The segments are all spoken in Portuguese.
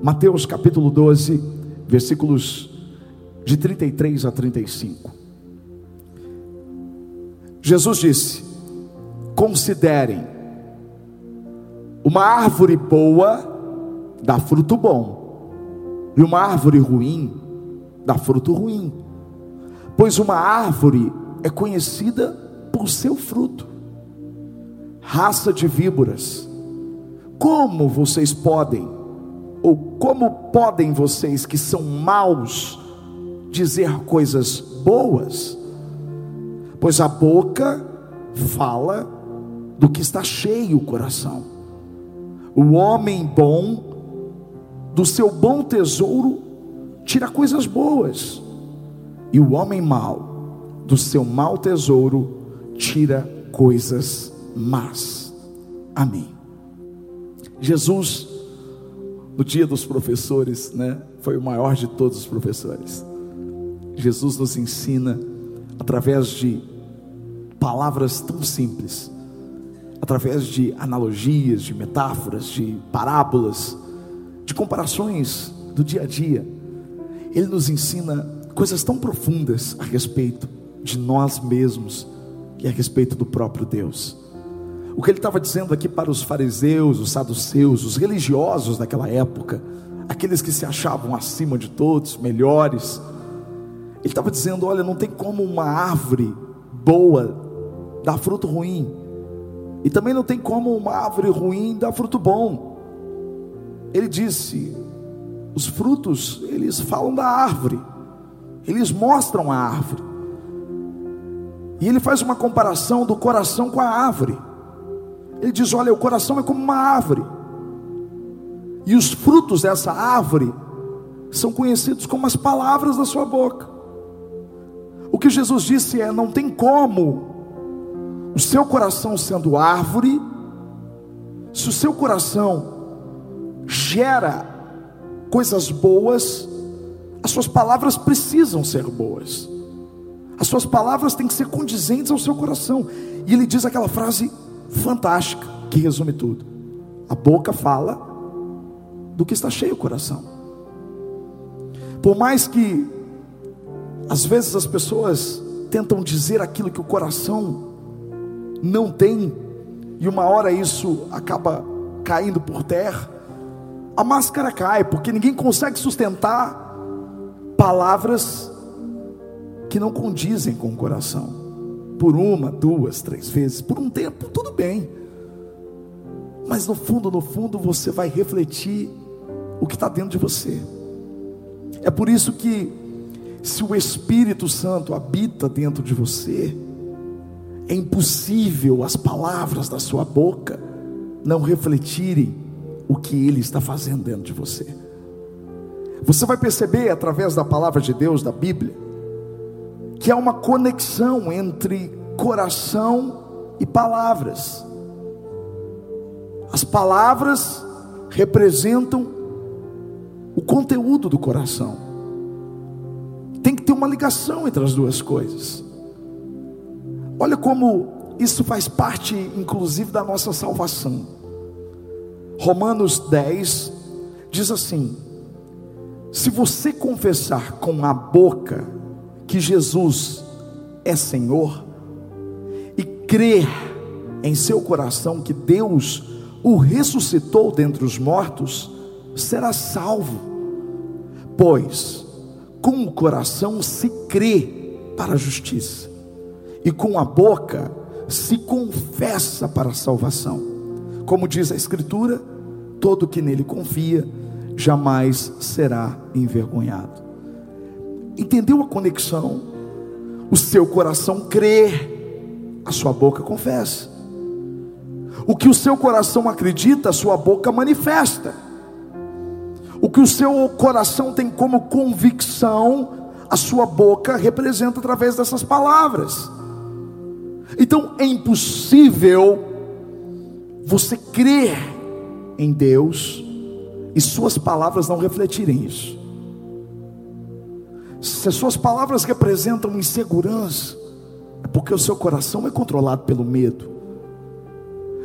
Mateus capítulo 12, versículos de 33 a 35. Jesus disse: Considerem, uma árvore boa dá fruto bom, e uma árvore ruim dá fruto ruim, pois uma árvore é conhecida por seu fruto. Raça de víboras, como vocês podem, ou como podem vocês que são maus, dizer coisas boas? Pois a boca fala do que está cheio o coração. O homem bom, do seu bom tesouro, tira coisas boas, e o homem mau, do seu mau tesouro, tira coisas más. Amém. Jesus, no dia dos professores, né, foi o maior de todos os professores. Jesus nos ensina através de palavras tão simples, através de analogias, de metáforas, de parábolas, de comparações do dia a dia. Ele nos ensina coisas tão profundas a respeito de nós mesmos e a respeito do próprio Deus. O que ele estava dizendo aqui para os fariseus, os saduceus, os religiosos daquela época, aqueles que se achavam acima de todos, melhores, ele estava dizendo: olha, não tem como uma árvore boa dar fruto ruim, e também não tem como uma árvore ruim dar fruto bom. Ele disse: os frutos, eles falam da árvore, eles mostram a árvore. E ele faz uma comparação do coração com a árvore. Ele diz: Olha, o coração é como uma árvore, e os frutos dessa árvore são conhecidos como as palavras da sua boca. O que Jesus disse é: não tem como o seu coração sendo árvore, se o seu coração gera coisas boas, as suas palavras precisam ser boas. As suas palavras têm que ser condizentes ao seu coração. E ele diz aquela frase fantástica que resume tudo. A boca fala do que está cheio o coração. Por mais que às vezes as pessoas tentam dizer aquilo que o coração não tem, e uma hora isso acaba caindo por terra, a máscara cai, porque ninguém consegue sustentar palavras que não condizem com o coração por uma, duas, três vezes, por um tempo, tudo bem. Mas no fundo, no fundo, você vai refletir o que está dentro de você. É por isso que, se o Espírito Santo habita dentro de você, é impossível as palavras da sua boca não refletirem o que Ele está fazendo dentro de você. Você vai perceber através da palavra de Deus, da Bíblia, que há uma conexão entre coração e palavras. As palavras representam o conteúdo do coração. Tem que ter uma ligação entre as duas coisas. Olha como isso faz parte, inclusive, da nossa salvação. Romanos 10 diz assim: Se você confessar com a boca que Jesus é Senhor e crer em seu coração que Deus o ressuscitou dentre os mortos, será salvo. Pois com o coração se crê para a justiça, e com a boca se confessa para a salvação. Como diz a Escritura, todo que nele confia jamais será envergonhado. Entendeu a conexão? O seu coração crê, a sua boca confessa. O que o seu coração acredita, a sua boca manifesta. O que o seu coração tem como convicção, a sua boca representa através dessas palavras. Então é impossível você crer em Deus e suas palavras não refletirem isso. Se as suas palavras representam insegurança, é porque o seu coração é controlado pelo medo.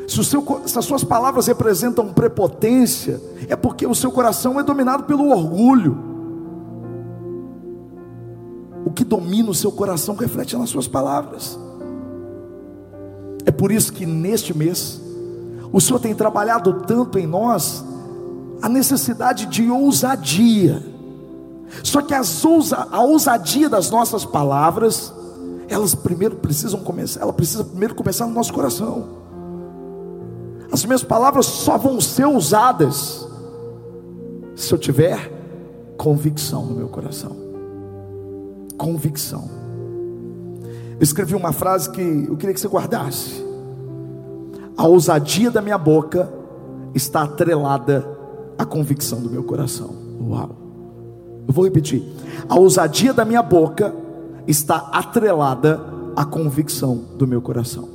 Se, seu, se, as suas palavras representam prepotência, é porque o seu coração é dominado pelo orgulho. O que domina o seu coração reflete nas suas palavras. É por isso que neste mês, o Senhor tem trabalhado tanto em nós a necessidade de ousadia. Só que ousa, a ousadia das nossas palavras, elas primeiro precisam começar, ela precisa primeiro começar no nosso coração. As minhas palavras só vão ser usadas se eu tiver convicção no meu coração. Convicção. Eu escrevi uma frase que eu queria que você guardasse. A ousadia da minha boca está atrelada à convicção do meu coração. Uau. Eu vou repetir. A ousadia da minha boca está atrelada à convicção do meu coração.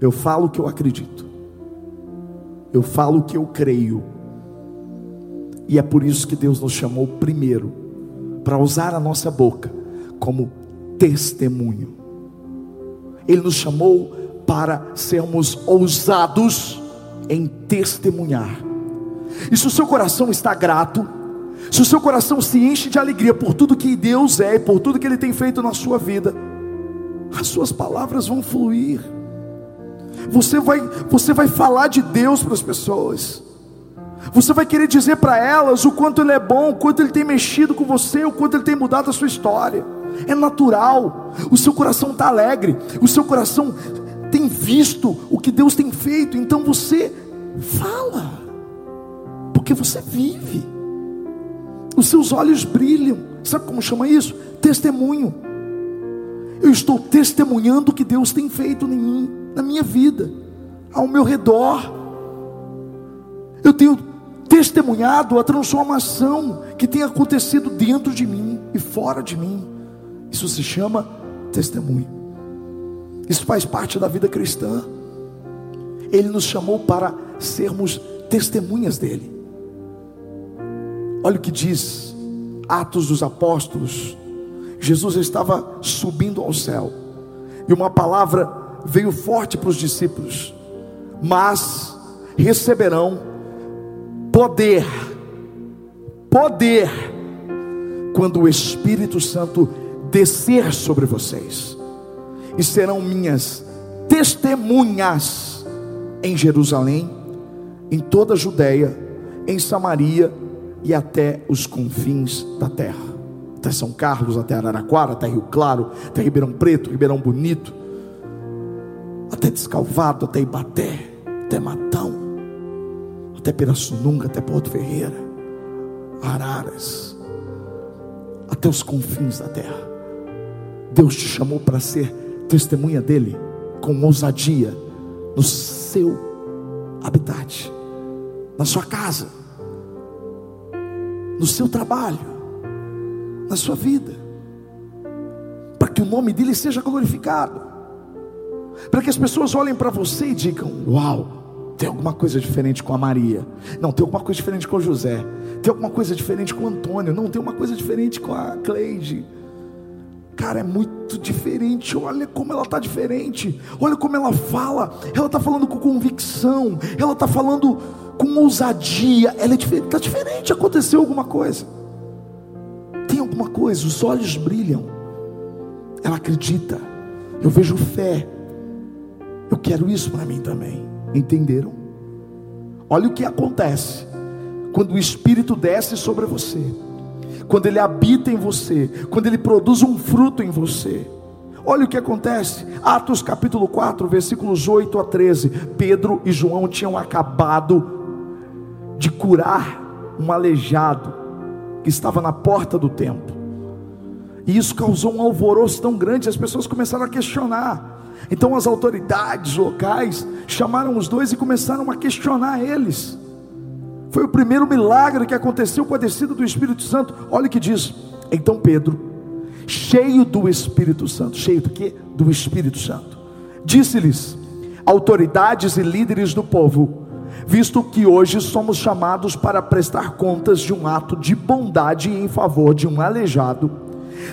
Eu falo o que eu acredito eu falo o que eu creio. E é por isso que Deus nos chamou primeiro para usar a nossa boca como testemunho. Ele nos chamou para sermos ousados em testemunhar. E se o seu coração está grato, se o seu coração se enche de alegria por tudo que Deus é e por tudo que Ele tem feito na sua vida, as suas palavras vão fluir. Você vai, você vai falar de Deus para as pessoas. Você vai querer dizer para elas o quanto Ele é bom, o quanto Ele tem mexido com você, o quanto Ele tem mudado a sua história. É natural. O seu coração está alegre. O seu coração tem visto o que Deus tem feito. Então você fala, porque você vive. Os seus olhos brilham. Sabe como chama isso? Testemunho. Eu estou testemunhando o que Deus tem feito em mim na minha vida, ao meu redor. Eu tenho testemunhado a transformação que tem acontecido dentro de mim e fora de mim. Isso se chama testemunho. Isso faz parte da vida cristã. Ele nos chamou para sermos testemunhas dele. Olha o que diz Atos dos Apóstolos. Jesus estava subindo ao céu, e uma palavra veio forte para os discípulos, mas receberão poder, poder, quando o Espírito Santo descer sobre vocês, e serão minhas testemunhas em Jerusalém, em toda a Judéia, em Samaria e até os confins da terra. Até São Carlos, até Araraquara, até Rio Claro, até Ribeirão Preto, Ribeirão Bonito, até Descalvado, até Ibaté, até Matão, até Pirassununga, até Porto Ferreira, Araras, até os confins da terra. Deus te chamou para ser testemunha dele com ousadia no seu habitat, na sua casa, no seu trabalho, na sua vida, para que o nome dele seja glorificado para que as pessoas olhem para você e digam: Uau, tem alguma coisa diferente com a Maria. Não, tem alguma coisa diferente com o José. Tem alguma coisa diferente com o Antônio. Não, tem uma coisa diferente com a Cleide. Cara, é muito diferente. Olha como ela está diferente. Olha como ela fala. Ela está falando com convicção. Ela está falando com ousadia. Ela é diferente. Está diferente. Aconteceu alguma coisa. Tem alguma coisa. Os olhos brilham. Ela acredita. Eu vejo fé. Eu quero isso para mim também. Entenderam? Olha o que acontece quando o Espírito desce sobre você, quando ele habita em você, quando ele produz um fruto em você. Olha o que acontece, Atos capítulo 4, versículos 8 a 13. Pedro e João tinham acabado de curar um aleijado que estava na porta do templo, e isso causou um alvoroço tão grande, as pessoas começaram a questionar: então as autoridades locais chamaram os dois e começaram a questionar eles. Foi o primeiro milagre que aconteceu com a descida do Espírito Santo. Olha o que diz. Então Pedro, cheio do Espírito Santo, cheio do que? Do Espírito Santo, disse-lhes: autoridades e líderes do povo, visto que hoje somos chamados para prestar contas de um ato de bondade em favor de um aleijado,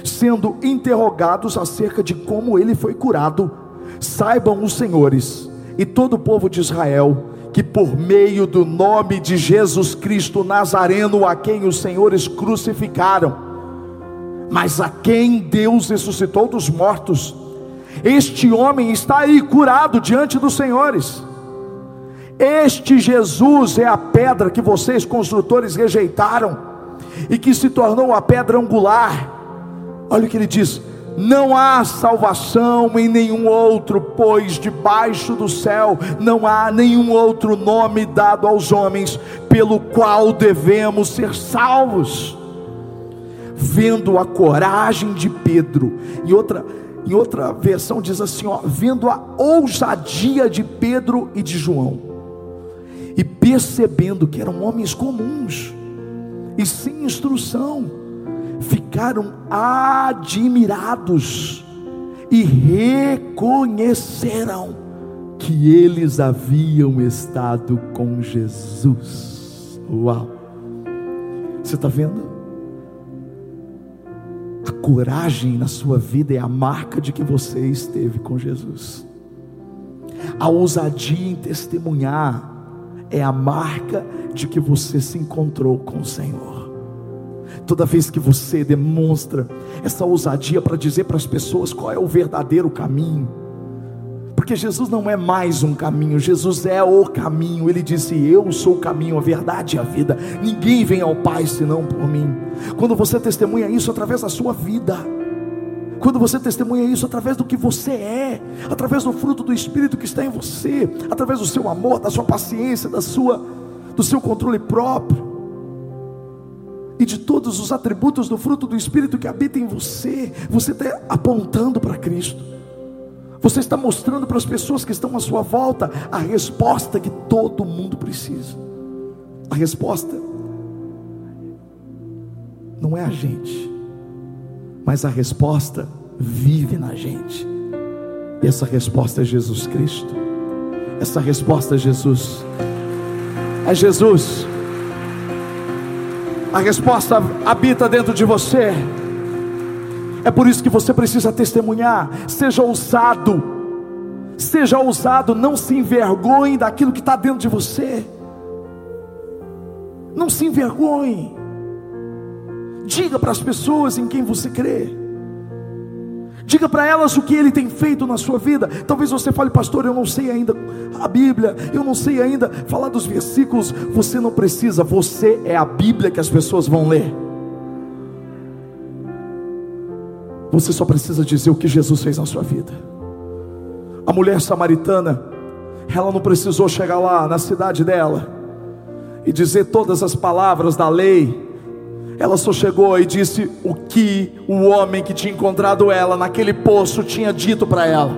sendo interrogados acerca de como ele foi curado, Saibam os senhores e todo o povo de Israel que por meio do nome de Jesus Cristo Nazareno, a quem os senhores crucificaram, mas a quem Deus ressuscitou dos mortos, este homem está aí curado diante dos senhores. Este Jesus é a pedra que vocês, construtores, rejeitaram e que se tornou a pedra angular. Olha o que ele diz: não há salvação em nenhum outro, pois debaixo do céu não há nenhum outro nome dado aos homens pelo qual devemos ser salvos. Vendo a coragem de Pedro, e outra, em outra versão diz assim: ó, vendo a ousadia de Pedro e de João, e percebendo que eram homens comuns e sem instrução, ficaram admirados e reconheceram que eles haviam estado com Jesus. Uau! Você está vendo? A coragem na sua vida é a marca de que você esteve com Jesus. A ousadia em testemunhar é a marca de que você se encontrou com o Senhor. Toda vez que você demonstra essa ousadia para dizer para as pessoas qual é o verdadeiro caminho, porque Jesus não é mais um caminho, Jesus é o caminho. Ele disse: Eu sou o caminho, a verdade e a vida. Ninguém vem ao Pai senão por mim. Quando você testemunha isso através da sua vida, quando você testemunha isso através do que você é, através do fruto do Espírito que está em você, através do seu amor, da sua paciência, da sua, do seu controle próprio e de todos os atributos do fruto do Espírito que habita em você, você está apontando para Cristo. Você está mostrando para as pessoas que estão à sua volta a resposta que todo mundo precisa. A resposta não é a gente, mas a resposta vive na gente. E essa resposta é Jesus Cristo. Essa resposta é Jesus. É Jesus. A resposta habita dentro de você. É por isso que você precisa testemunhar. Seja ousado. Seja ousado. Não se envergonhe daquilo que está dentro de você. Não se envergonhe. Diga para as pessoas em quem você crê. Diga para elas o que ele tem feito na sua vida. Talvez você fale, pastor, eu não sei ainda a Bíblia, eu não sei ainda falar dos versículos. Você não precisa, você é a Bíblia que as pessoas vão ler. Você só precisa dizer o que Jesus fez na sua vida. A mulher samaritana, ela não precisou chegar lá na cidade dela e dizer todas as palavras da lei ela só chegou e disse o que o homem que tinha encontrado ela naquele poço tinha dito para ela.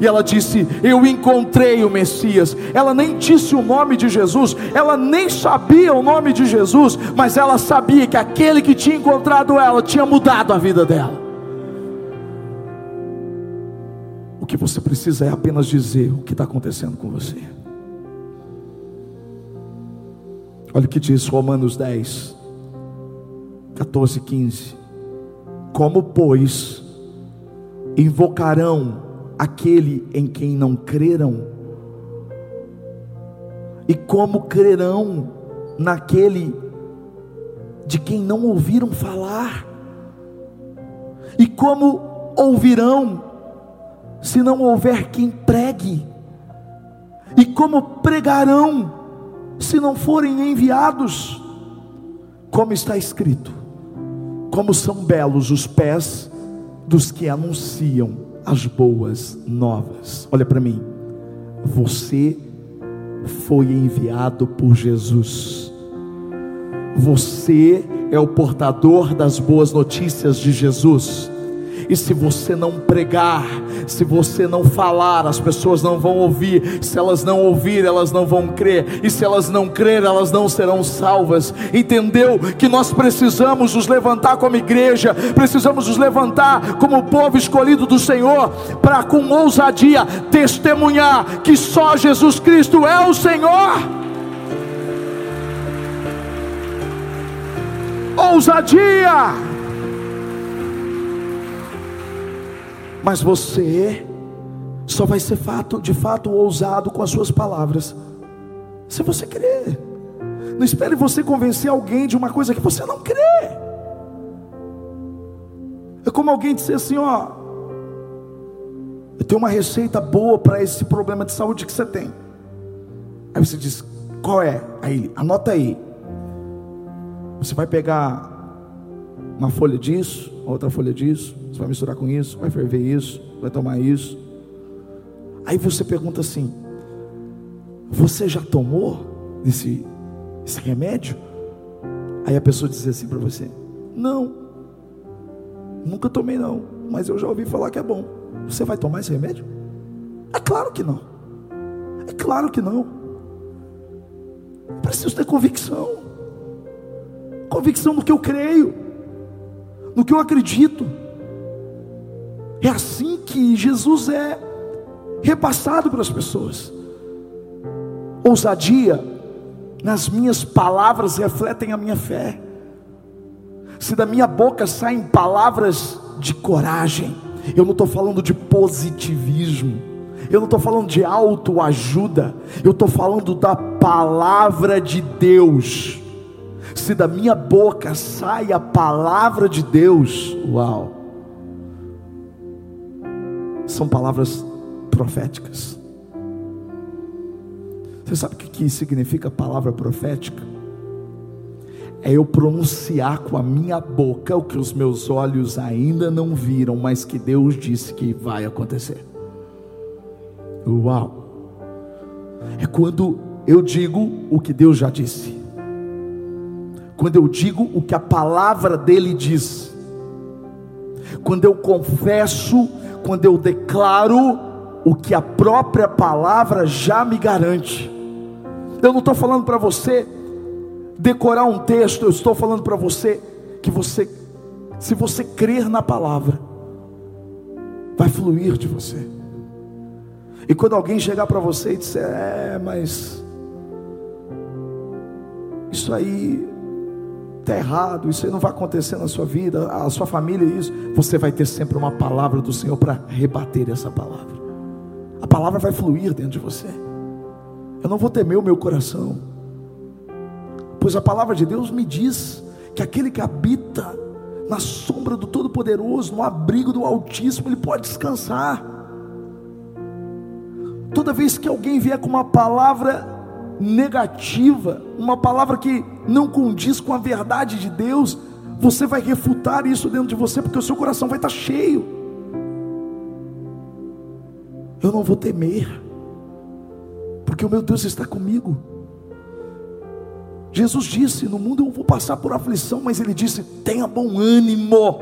E ela disse: Eu encontrei o Messias. Ela nem disse o nome de Jesus, ela nem sabia o nome de Jesus, mas ela sabia que aquele que tinha encontrado ela tinha mudado a vida dela. O que você precisa é apenas dizer o que está acontecendo com você. Olha o que diz Romanos 10, 14, 15. Como, pois, invocarão aquele em quem não creram? E como crerão naquele de quem não ouviram falar? E como ouvirão se não houver quem pregue? E como pregarão se não forem enviados? Como está escrito: como são belos os pés dos que anunciam as boas novas. Olha para mim, você foi enviado por Jesus. Você é o portador das boas notícias de Jesus. E se você não pregar, se você não falar, as pessoas não vão ouvir. Se elas não ouvir, elas não vão crer. E se elas não crer, elas não serão salvas. Entendeu que nós precisamos nos levantar como igreja, precisamos nos levantar como povo escolhido do Senhor, para com ousadia testemunhar que só Jesus Cristo é o Senhor. Ousadia. Mas você só vai ser fato, de fato ousado com as suas palavras, se você crer. Não espere você convencer alguém de uma coisa que você não crê. É como alguém dizer assim: ó, eu tenho uma receita boa para esse problema de saúde que você tem. Aí você diz: qual é? Aí, anota aí. Você vai pegar uma folha disso, outra folha disso, você vai misturar com isso, vai ferver isso, vai tomar isso. Aí você pergunta assim: Você já tomou esse, esse remédio? Aí a pessoa diz assim para você: Não, nunca tomei não, mas eu já ouvi falar que é bom. Você vai tomar esse remédio? É claro que não. É claro que não. Preciso ter convicção. Convicção no que eu creio, no que eu acredito. É assim que Jesus é repassado para as pessoas. Ousadia nas minhas palavras refletem a minha fé. Se da minha boca saem palavras de coragem, eu não estou falando de positivismo, eu não estou falando de autoajuda, eu estou falando da palavra de Deus. Se da minha boca sai a palavra de Deus, uau, são palavras proféticas. Você sabe o que significa palavra profética? É eu pronunciar com a minha boca o que os meus olhos ainda não viram, mas que Deus disse que vai acontecer. Uau! É quando eu digo o que Deus já disse, quando eu digo o que a palavra dele diz, quando eu confesso, quando eu declaro o que a própria palavra já me garante. Eu não estou falando para você decorar um texto, eu estou falando para você que você, se você crer na palavra, vai fluir de você. E quando alguém chegar para você e disser, é, mas isso aí está errado, isso aí não vai acontecer na sua vida, a sua família, isso, você vai ter sempre uma palavra do Senhor para rebater essa palavra a palavra vai fluir dentro de você. Eu não vou temer o meu coração, pois a palavra de Deus me diz que aquele que habita na sombra do Todo-Poderoso, no abrigo do Altíssimo, ele pode descansar. Toda vez que alguém vier com uma palavra negativa, uma palavra que não condiz com a verdade de Deus, você vai refutar isso dentro de você, porque o seu coração vai estar cheio eu não vou temer, porque o meu Deus está comigo. Jesus disse: No mundo eu vou passar por aflição, mas Ele disse: Tenha bom ânimo,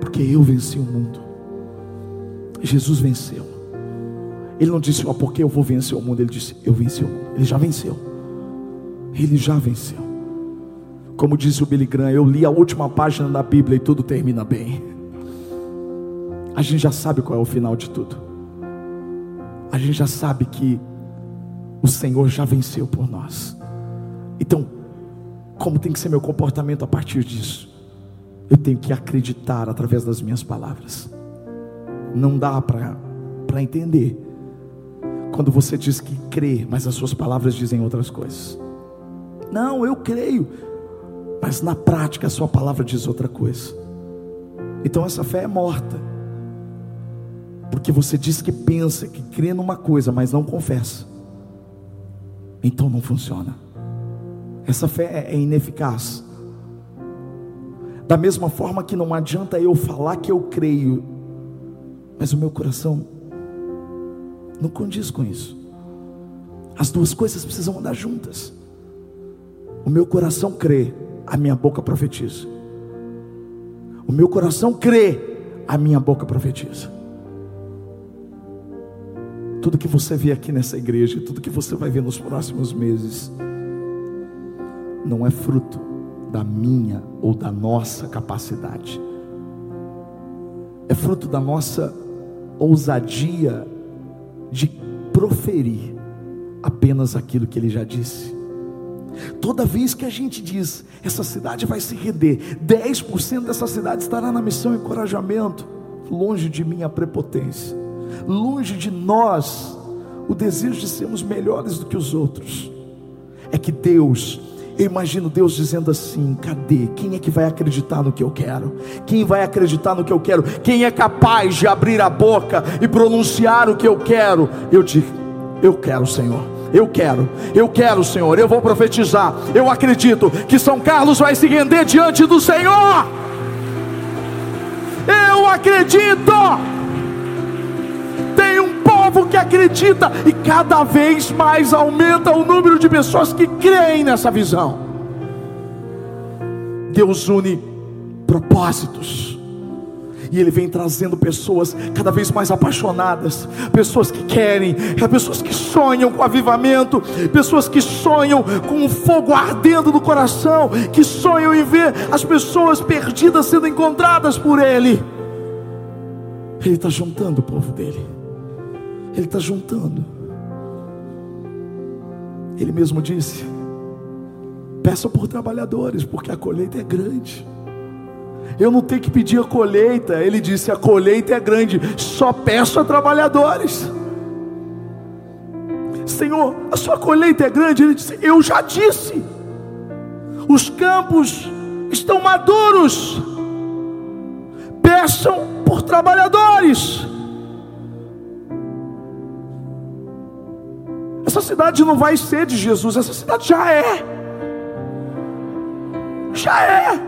porque eu venci o mundo. Jesus venceu. Ele não disse: Ó, porque eu vou vencer o mundo. Ele disse: Eu venci o mundo. Ele já venceu. Ele já venceu. Como disse o Billy Graham, eu li a última página da Bíblia e tudo termina bem a gente já sabe qual é o final de tudo. A gente já sabe que o Senhor já venceu por nós. Então, como tem que ser meu comportamento a partir disso? Eu tenho que acreditar através das minhas palavras. Não dá para entender quando você diz que crê, mas as suas palavras dizem outras coisas. Não, eu creio, mas na prática a sua palavra diz outra coisa. Então essa fé é morta. Porque você diz que pensa, que crê numa coisa, mas não confessa. Então não funciona. Essa fé é ineficaz. Da mesma forma que não adianta eu falar que eu creio, mas o meu coração não condiz com isso. As duas coisas precisam andar juntas. O meu coração crê, a minha boca profetiza. O meu coração crê, a minha boca profetiza. Tudo que você vê aqui nessa igreja, tudo que você vai ver nos próximos meses, não é fruto da minha ou da nossa capacidade, é fruto da nossa ousadia de proferir apenas aquilo que ele já disse. Toda vez que a gente diz, essa cidade vai se render, 10% dessa cidade estará na missão encorajamento. longe de mim a prepotência, longe de nós o desejo de sermos melhores do que os outros. É que Deus eu imagino Deus dizendo assim: cadê? Quem é que vai acreditar no que eu quero? Quem vai acreditar no que eu quero? Quem é capaz de abrir a boca e pronunciar o que eu quero? Eu digo: eu quero, Senhor. Eu quero, eu quero, Senhor. Eu vou profetizar. Eu acredito que São Carlos vai se render diante do Senhor. Eu acredito. Povo que acredita e cada vez mais aumenta o número de pessoas que creem nessa visão. Deus une propósitos. E Ele vem trazendo pessoas cada vez mais apaixonadas, pessoas que querem, pessoas que sonham com avivamento, pessoas que sonham com um fogo ardendo no coração, que sonham em ver as pessoas perdidas sendo encontradas por Ele. Ele está juntando o povo dele. Ele está juntando. Ele mesmo disse: peça por trabalhadores, porque a colheita é grande. Eu não tenho que pedir a colheita. Ele disse: a colheita é grande, só peço a trabalhadores. Senhor, a sua colheita é grande. Ele disse: Eu já disse, os campos estão maduros. Peçam por trabalhadores. Essa cidade não vai ser de Jesus, essa cidade já é. Já é.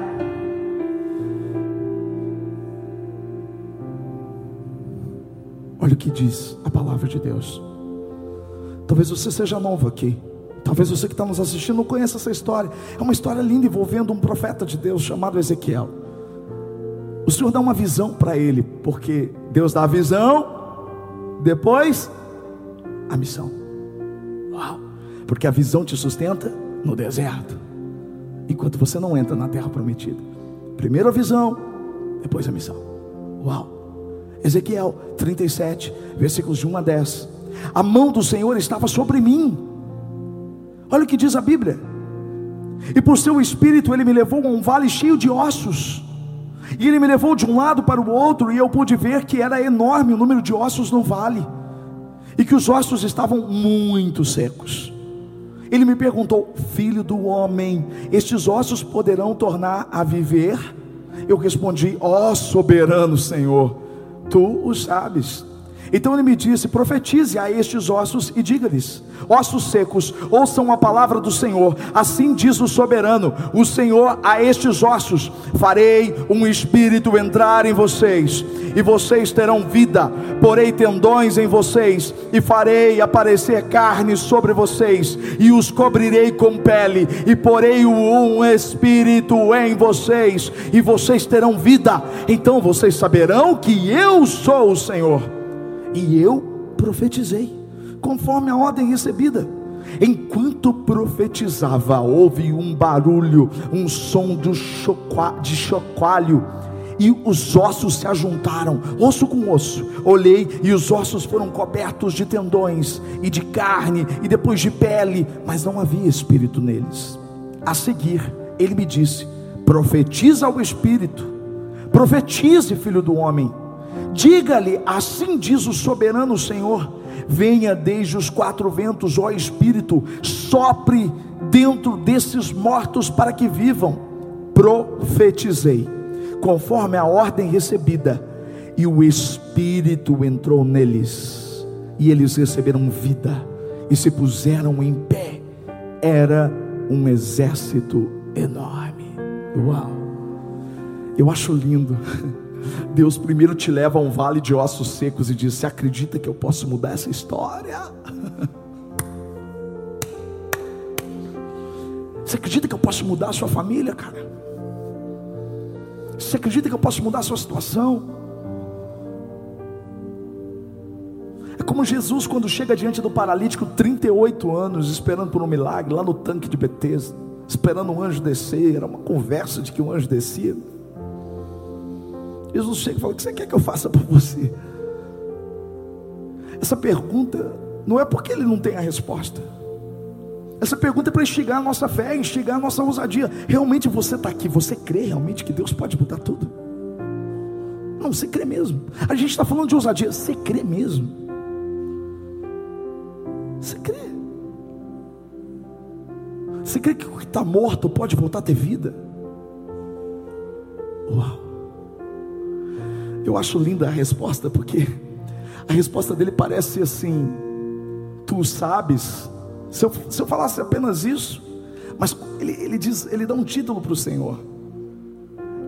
Olha o que diz a palavra de Deus. Talvez você seja novo aqui. Talvez você que está nos assistindo não conheça essa história. É uma história linda envolvendo um profeta de Deus chamado Ezequiel. O Senhor dá uma visão para ele, porque Deus dá a visão, depois a missão. Uau! Porque a visão te sustenta no deserto, enquanto você não entra na terra prometida. Primeiro a visão, depois a missão. Uau! Ezequiel 37, versículos de 1 a 10. A mão do Senhor estava sobre mim. Olha o que diz a Bíblia. E por seu espírito ele me levou a um vale cheio de ossos. E ele me levou de um lado para o outro, e eu pude ver que era enorme o número de ossos no vale e que os ossos estavam muito secos. Ele me perguntou: Filho do homem, estes ossos poderão tornar a viver? Eu respondi: Ó oh, soberano Senhor, tu o sabes. Então ele me disse: profetize a estes ossos e diga-lhes: ossos secos, ouçam a palavra do Senhor. Assim diz o soberano: o Senhor a estes ossos: farei um espírito entrar em vocês, e vocês terão vida. Porei tendões em vocês, e farei aparecer carne sobre vocês, e os cobrirei com pele, e porei um espírito em vocês, e vocês terão vida. Então vocês saberão que eu sou o Senhor e eu profetizei, conforme a ordem recebida. Enquanto profetizava, houve um barulho, um som de chocalho, e os ossos se ajuntaram, osso com osso. Olhei e os ossos foram cobertos de tendões e de carne e depois de pele, mas não havia espírito neles. A seguir, ele me disse: profetiza ao espírito, profetize, filho do homem Diga-lhe: Assim diz o soberano Senhor: Venha desde os quatro ventos, ó Espírito, sopre dentro desses mortos para que vivam. Profetizei, conforme a ordem recebida, e o Espírito entrou neles, e eles receberam vida e se puseram em pé. Era um exército enorme. Uau! Eu acho lindo. Deus primeiro te leva a um vale de ossos secos e diz: Você acredita que eu posso mudar essa história? Você acredita que eu posso mudar a sua família, cara? Você acredita que eu posso mudar a sua situação? É como Jesus quando chega diante do paralítico, 38 anos, esperando por um milagre, lá no tanque de Betesda, esperando um anjo descer, era uma conversa de que um anjo descia. Jesus chega e fala: O que você quer que eu faça por você? Essa pergunta não é porque ele não tem a resposta. Essa pergunta é para instigar a nossa fé, instigar a nossa ousadia. Realmente você está aqui, você crê realmente que Deus pode mudar tudo? Não, você crê mesmo. A gente está falando de ousadia. Você crê mesmo. Você crê. Você crê que o que está morto pode voltar a ter vida? Uau. Eu acho linda a resposta, porque a resposta dele parece assim: Tu sabes. Se eu, se eu falasse apenas isso, mas ele, ele diz, ele dá um título para o Senhor.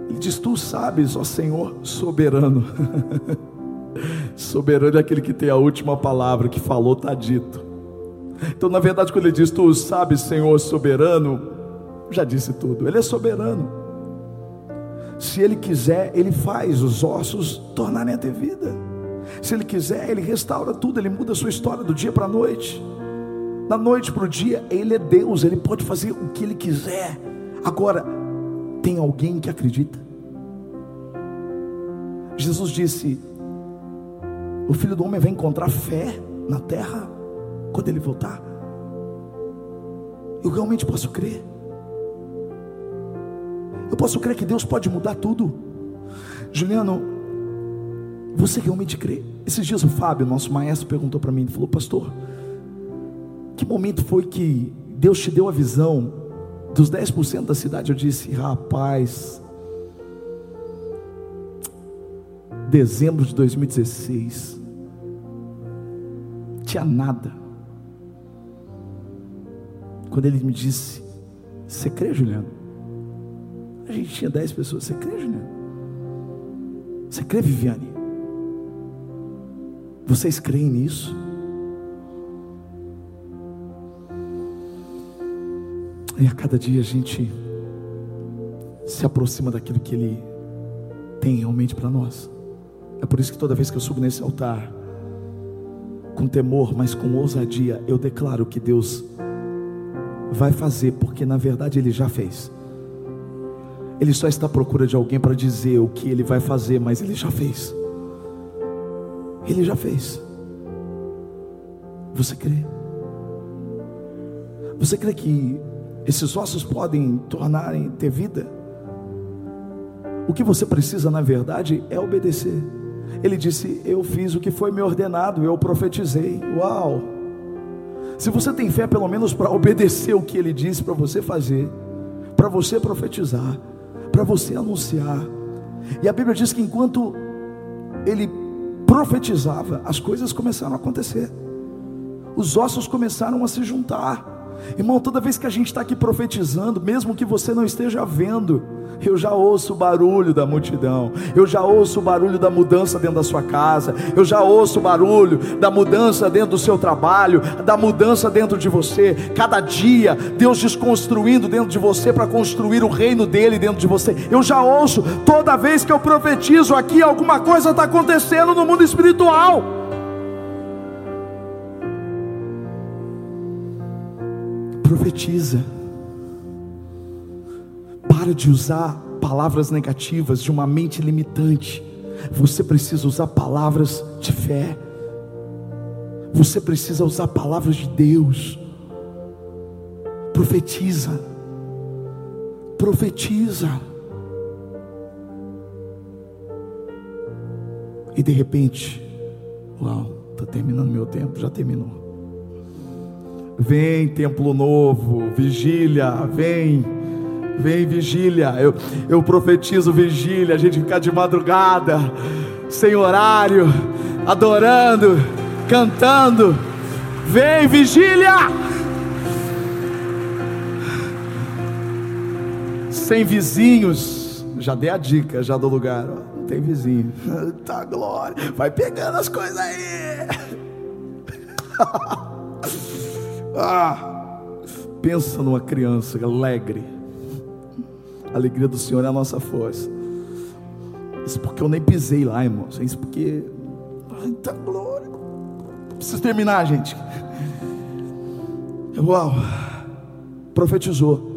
Ele diz: Tu sabes, ó Senhor soberano. soberano é aquele que tem a última palavra, que falou, está dito. Então, na verdade, quando ele diz: Tu sabes, Senhor soberano, já disse tudo. Ele é soberano. Se ele quiser, ele faz os ossos tornarem a ter vida. Se ele quiser, ele restaura tudo, ele muda a sua história do dia para a noite. Da noite para o dia, ele é Deus, ele pode fazer o que ele quiser. Agora, tem alguém que acredita? Jesus disse: O filho do homem vai encontrar fé na terra quando ele voltar. Eu realmente posso crer. Eu posso crer que Deus pode mudar tudo. Juliano, você realmente crê? Esses dias o Fábio, nosso maestro, perguntou para mim, ele falou, pastor, que momento foi que Deus te deu a visão dos 10% da cidade? Eu disse, rapaz, dezembro de 2016, tinha nada. Quando ele me disse, você crê, Juliano? A gente tinha dez pessoas. Você crê, Juliano? Você crê, Viviane? Vocês creem nisso? E a cada dia a gente se aproxima daquilo que Ele tem realmente para nós. É por isso que toda vez que eu subo nesse altar, com temor, mas com ousadia, eu declaro que Deus vai fazer, porque na verdade Ele já fez. Ele só está à procura de alguém para dizer o que ele vai fazer, mas ele já fez. Ele já fez. Você crê? Você crê que esses ossos podem tornarem ter vida? O que você precisa, na verdade, é obedecer. Ele disse: Eu fiz o que foi me ordenado, eu profetizei. Uau! Se você tem fé, pelo menos para obedecer o que ele disse para você fazer, para você profetizar, para você anunciar. E a Bíblia diz que enquanto ele profetizava, as coisas começaram a acontecer. Os ossos começaram a se juntar. Irmão, toda vez que a gente está aqui profetizando, mesmo que você não esteja vendo, eu já ouço o barulho da multidão, eu já ouço o barulho da mudança dentro da sua casa, eu já ouço o barulho da mudança dentro do seu trabalho, da mudança dentro de você. Cada dia, Deus desconstruindo dentro de você para construir o reino dele dentro de você. Eu já ouço, toda vez que eu profetizo aqui, alguma coisa está acontecendo no mundo espiritual. profetiza. Para de usar palavras negativas de uma mente limitante. Você precisa usar palavras de fé. Você precisa usar palavras de Deus. Profetiza. Profetiza. E de repente, uau, está terminando meu tempo, já terminou. Vem, templo novo, vigília, vem, vem, vigília. Eu, eu profetizo vigília, a gente ficar de madrugada, sem horário, adorando, cantando. Vem, vigília. Sem vizinhos, já dei a dica, já do lugar, ó, não tem vizinho. Tá glória, vai pegando as coisas aí. Ah, pensa numa criança alegre. A alegria do Senhor é a nossa força. Isso porque eu nem pisei lá, irmãos. Isso porque. Muita glória. Preciso terminar, gente. Uau. Profetizou.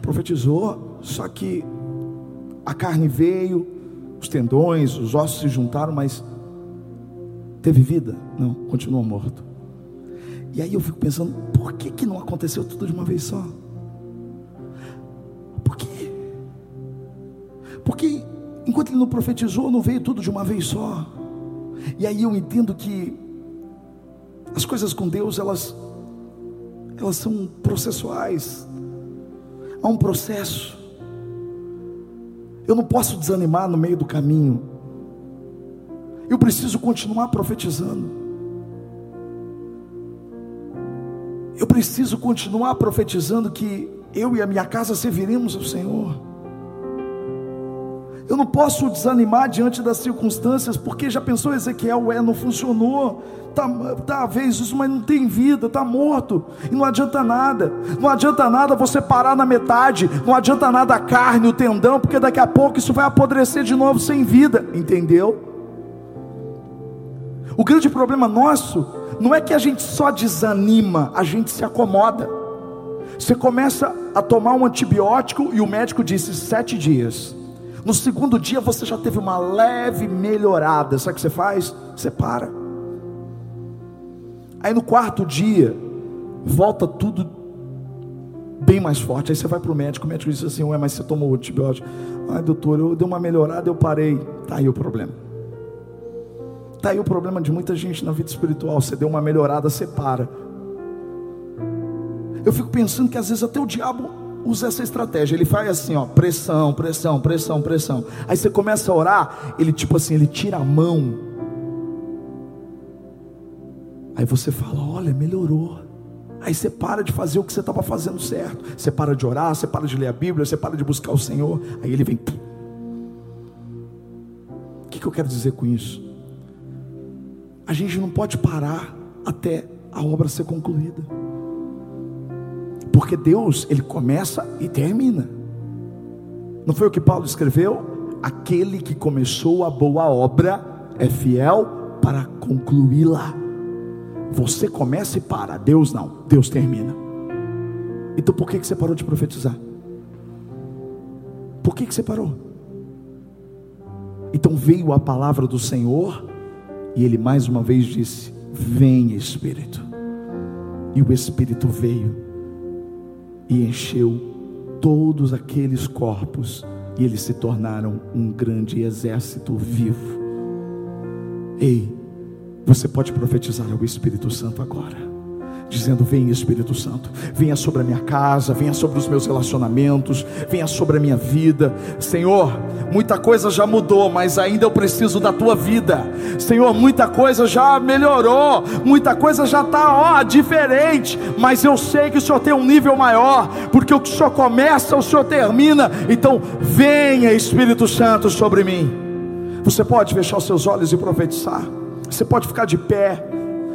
Profetizou, só que a carne veio, os tendões, os ossos se juntaram, mas teve vida? Não, continuou morto. E aí eu fico pensando, por que, que não aconteceu tudo de uma vez só? Por quê? Porque Enquanto ele não profetizou, não veio tudo de uma vez só. E aí eu entendo que as coisas com Deus, elas elas são processuais. Há um processo. Eu não posso desanimar no meio do caminho. Eu preciso continuar profetizando. Eu preciso continuar profetizando que eu e a minha casa serviremos ao Senhor. Eu não posso desanimar diante das circunstâncias, porque já pensou Ezequiel, é, não funcionou, tá, tá isso, mas não tem vida, tá morto, e não adianta nada, não adianta nada você parar na metade, não adianta nada a carne, o tendão, porque daqui a pouco isso vai apodrecer de novo sem vida, entendeu? O grande problema nosso não é que a gente só desanima, a gente se acomoda. Você começa a tomar um antibiótico e o médico disse sete dias. No segundo dia você já teve uma leve melhorada. Sabe o que você faz? Você para. Aí no quarto dia, volta tudo bem mais forte. Aí você vai para o médico, o médico diz assim: Ué, mas você tomou antibiótico? Ai, doutor, eu dei uma melhorada, eu parei. Tá aí o problema. Está aí o problema de muita gente na vida espiritual. Você deu uma melhorada, você para. Eu fico pensando que às vezes até o diabo usa essa estratégia. Ele faz assim, ó, pressão, pressão, pressão, pressão. Aí você começa a orar, ele tipo assim, ele tira a mão. Aí você fala, olha, melhorou. Aí você para de fazer o que você estava fazendo certo. Você para de orar, você para de ler a Bíblia, você para de buscar o Senhor. Aí ele vem. O que, que eu quero dizer com isso? a gente não pode parar até a obra ser concluída. Porque Deus, ele começa e termina. Não foi o que Paulo escreveu? Aquele que começou a boa obra é fiel para concluí-la. Você começa e para, Deus não, Deus termina. Então por que, que você parou de profetizar? Por que, que você parou? Então veio a palavra do Senhor e ele mais uma vez disse: Vem, Espírito. E o Espírito veio e encheu todos aqueles corpos, e eles se tornaram um grande exército vivo. Ei, você pode profetizar ao Espírito Santo agora dizendo: Vem Espírito Santo, venha sobre a minha casa, venha sobre os meus relacionamentos, venha sobre a minha vida. Senhor, muita coisa já mudou, mas ainda eu preciso da tua vida. Senhor, muita coisa já melhorou, muita coisa já está ó, diferente, mas eu sei que o Senhor tem um nível maior, porque o que o Senhor começa, o Senhor termina. Então, venha Espírito Santo sobre mim. Você pode fechar os seus olhos e profetizar. Você pode ficar de pé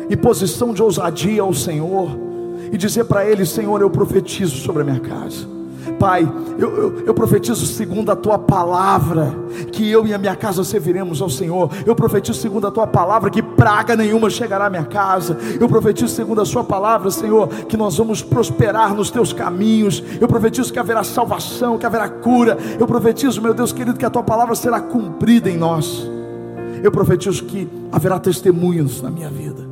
em posição de ousadia ao Senhor e dizer para Ele: Senhor, eu profetizo sobre a minha casa. Pai, eu, eu, eu, profetizo segundo a tua palavra, que eu e a minha casa serviremos ao Senhor. Eu profetizo segundo a tua palavra, que praga nenhuma chegará à minha casa. Eu profetizo segundo a sua palavra, Senhor, que nós vamos prosperar nos teus caminhos. Eu profetizo que haverá salvação, que haverá cura. Eu profetizo, meu Deus querido, que a tua palavra será cumprida em nós. Eu profetizo que haverá testemunhos na minha vida.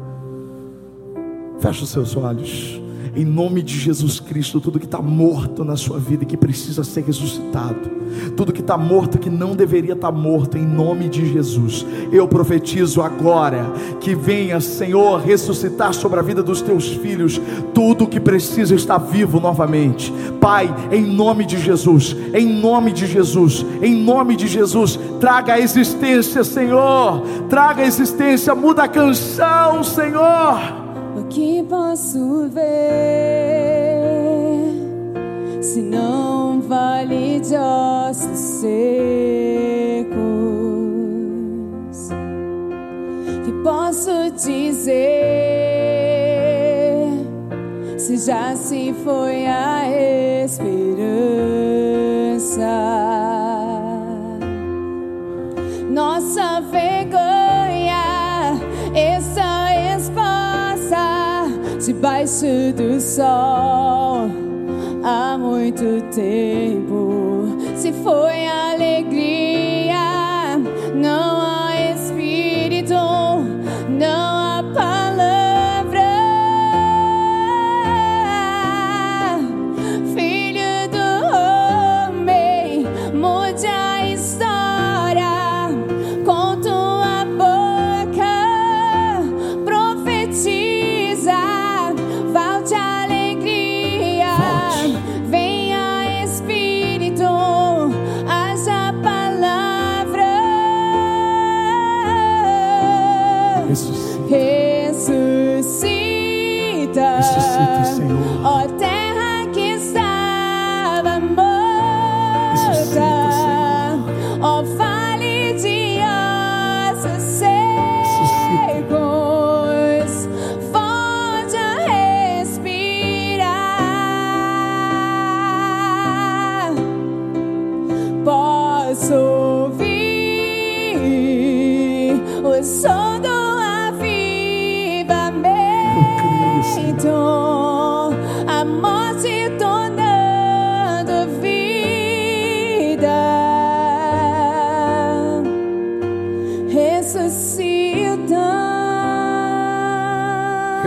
Feche os seus olhos. Em nome de Jesus Cristo, tudo que está morto na sua vida e que precisa ser ressuscitado, tudo que está morto que não deveria estar tá morto, em nome de Jesus, eu profetizo agora que venha, Senhor, ressuscitar sobre a vida dos teus filhos, tudo que precisa estar vivo novamente, Pai, em nome de Jesus, em nome de Jesus, em nome de Jesus, traga a existência, Senhor, traga a existência, muda a canção, Senhor que posso ver se não vale de ossos secos? Que posso dizer se já se foi a esperança? Nossa vergonha, debaixo do sol há muito tempo. Se foi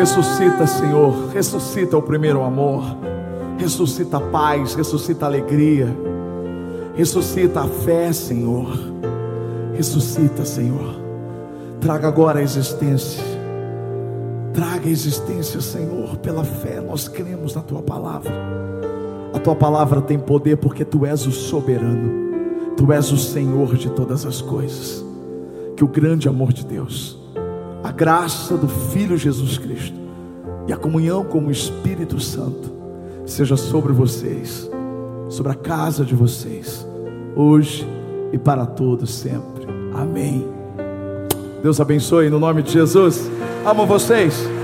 Ressuscita, Senhor, ressuscita o primeiro amor, ressuscita a paz, ressuscita a alegria, ressuscita a fé, Senhor, ressuscita, Senhor, traga agora a existência, traga a existência, Senhor, pela fé, nós cremos na Tua palavra, a Tua palavra tem poder porque Tu és o soberano, Tu és o Senhor de todas as coisas, que o grande amor de Deus, a graça do Filho Jesus Cristo e a comunhão com o Espírito Santo seja sobre vocês, sobre a casa de vocês, hoje e para todos sempre. Amém. Deus abençoe no nome de Jesus. Amo vocês.